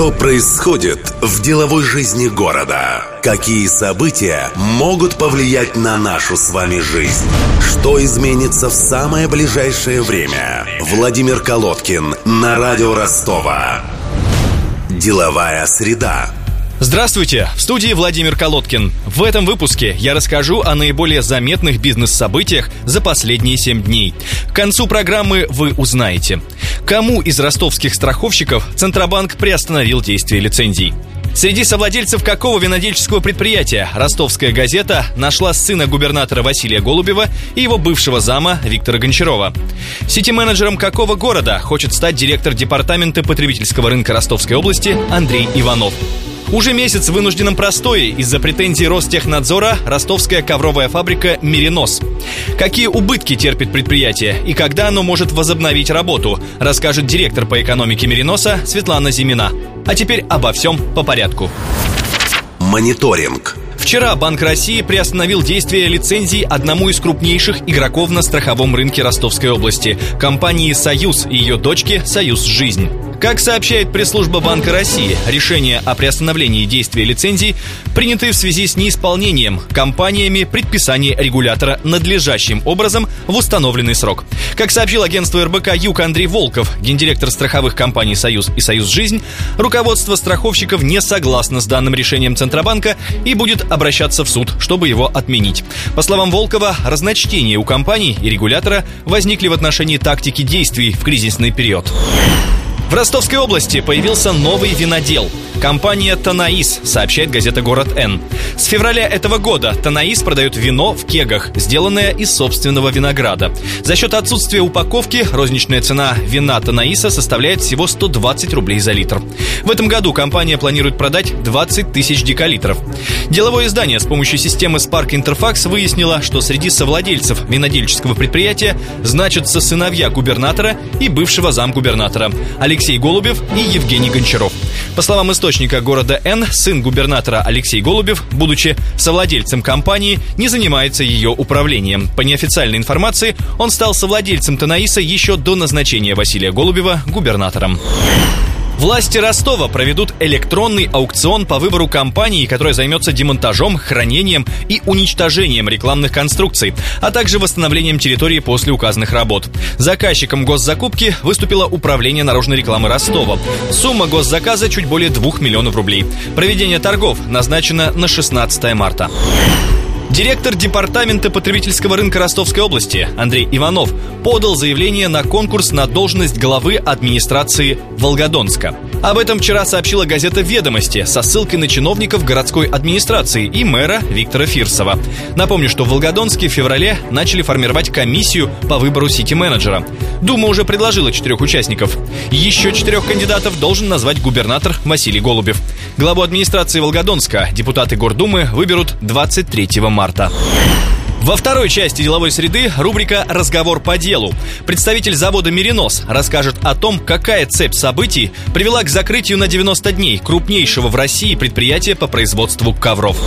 Что происходит в деловой жизни города? Какие события могут повлиять на нашу с вами жизнь? Что изменится в самое ближайшее время? Владимир Колодкин на радио Ростова. Деловая среда. Здравствуйте! В студии Владимир Колодкин. В этом выпуске я расскажу о наиболее заметных бизнес-событиях за последние 7 дней. К концу программы вы узнаете, кому из ростовских страховщиков Центробанк приостановил действие лицензий. Среди совладельцев какого винодельческого предприятия ростовская газета нашла сына губернатора Василия Голубева и его бывшего зама Виктора Гончарова? Сити-менеджером какого города хочет стать директор департамента потребительского рынка Ростовской области Андрей Иванов? Уже месяц в вынужденном простое из-за претензий Ростехнадзора ростовская ковровая фабрика «Меринос». Какие убытки терпит предприятие и когда оно может возобновить работу, расскажет директор по экономике «Мериноса» Светлана Зимина. А теперь обо всем по порядку. Мониторинг. Вчера Банк России приостановил действие лицензий одному из крупнейших игроков на страховом рынке Ростовской области – компании «Союз» и ее дочке «Союз Жизнь». Как сообщает пресс-служба Банка России, решение о приостановлении действия лицензий приняты в связи с неисполнением компаниями предписаний регулятора надлежащим образом в установленный срок. Как сообщил агентство РБК «Юг» Андрей Волков, гендиректор страховых компаний «Союз» и «Союз Жизнь», руководство страховщиков не согласно с данным решением Центробанка и будет обращаться в суд, чтобы его отменить. По словам Волкова, разночтения у компаний и регулятора возникли в отношении тактики действий в кризисный период. В Ростовской области появился новый винодел. Компания «Танаис», сообщает газета «Город Н». С февраля этого года «Танаис» продает вино в кегах, сделанное из собственного винограда. За счет отсутствия упаковки розничная цена вина «Танаиса» составляет всего 120 рублей за литр. В этом году компания планирует продать 20 тысяч декалитров. Деловое издание с помощью системы Spark Interfax выяснило, что среди совладельцев винодельческого предприятия значатся сыновья губернатора и бывшего замгубернатора Алексей Голубев и Евгений Гончаров. По словам источника города Н, сын губернатора Алексей Голубев, будучи совладельцем компании, не занимается ее управлением. По неофициальной информации, он стал совладельцем Танаиса еще до назначения Василия Голубева губернатором. Власти Ростова проведут электронный аукцион по выбору компании, которая займется демонтажом, хранением и уничтожением рекламных конструкций, а также восстановлением территории после указанных работ. Заказчиком госзакупки выступило Управление наружной рекламы Ростова. Сумма госзаказа чуть более 2 миллионов рублей. Проведение торгов назначено на 16 марта. Директор Департамента потребительского рынка Ростовской области Андрей Иванов подал заявление на конкурс на должность главы администрации Волгодонска. Об этом вчера сообщила газета «Ведомости» со ссылкой на чиновников городской администрации и мэра Виктора Фирсова. Напомню, что в Волгодонске в феврале начали формировать комиссию по выбору сити-менеджера. Дума уже предложила четырех участников. Еще четырех кандидатов должен назвать губернатор Василий Голубев. Главу администрации Волгодонска депутаты Гордумы выберут 23 марта. Во второй части деловой среды рубрика «Разговор по делу». Представитель завода «Меринос» расскажет о том, какая цепь событий привела к закрытию на 90 дней крупнейшего в России предприятия по производству ковров.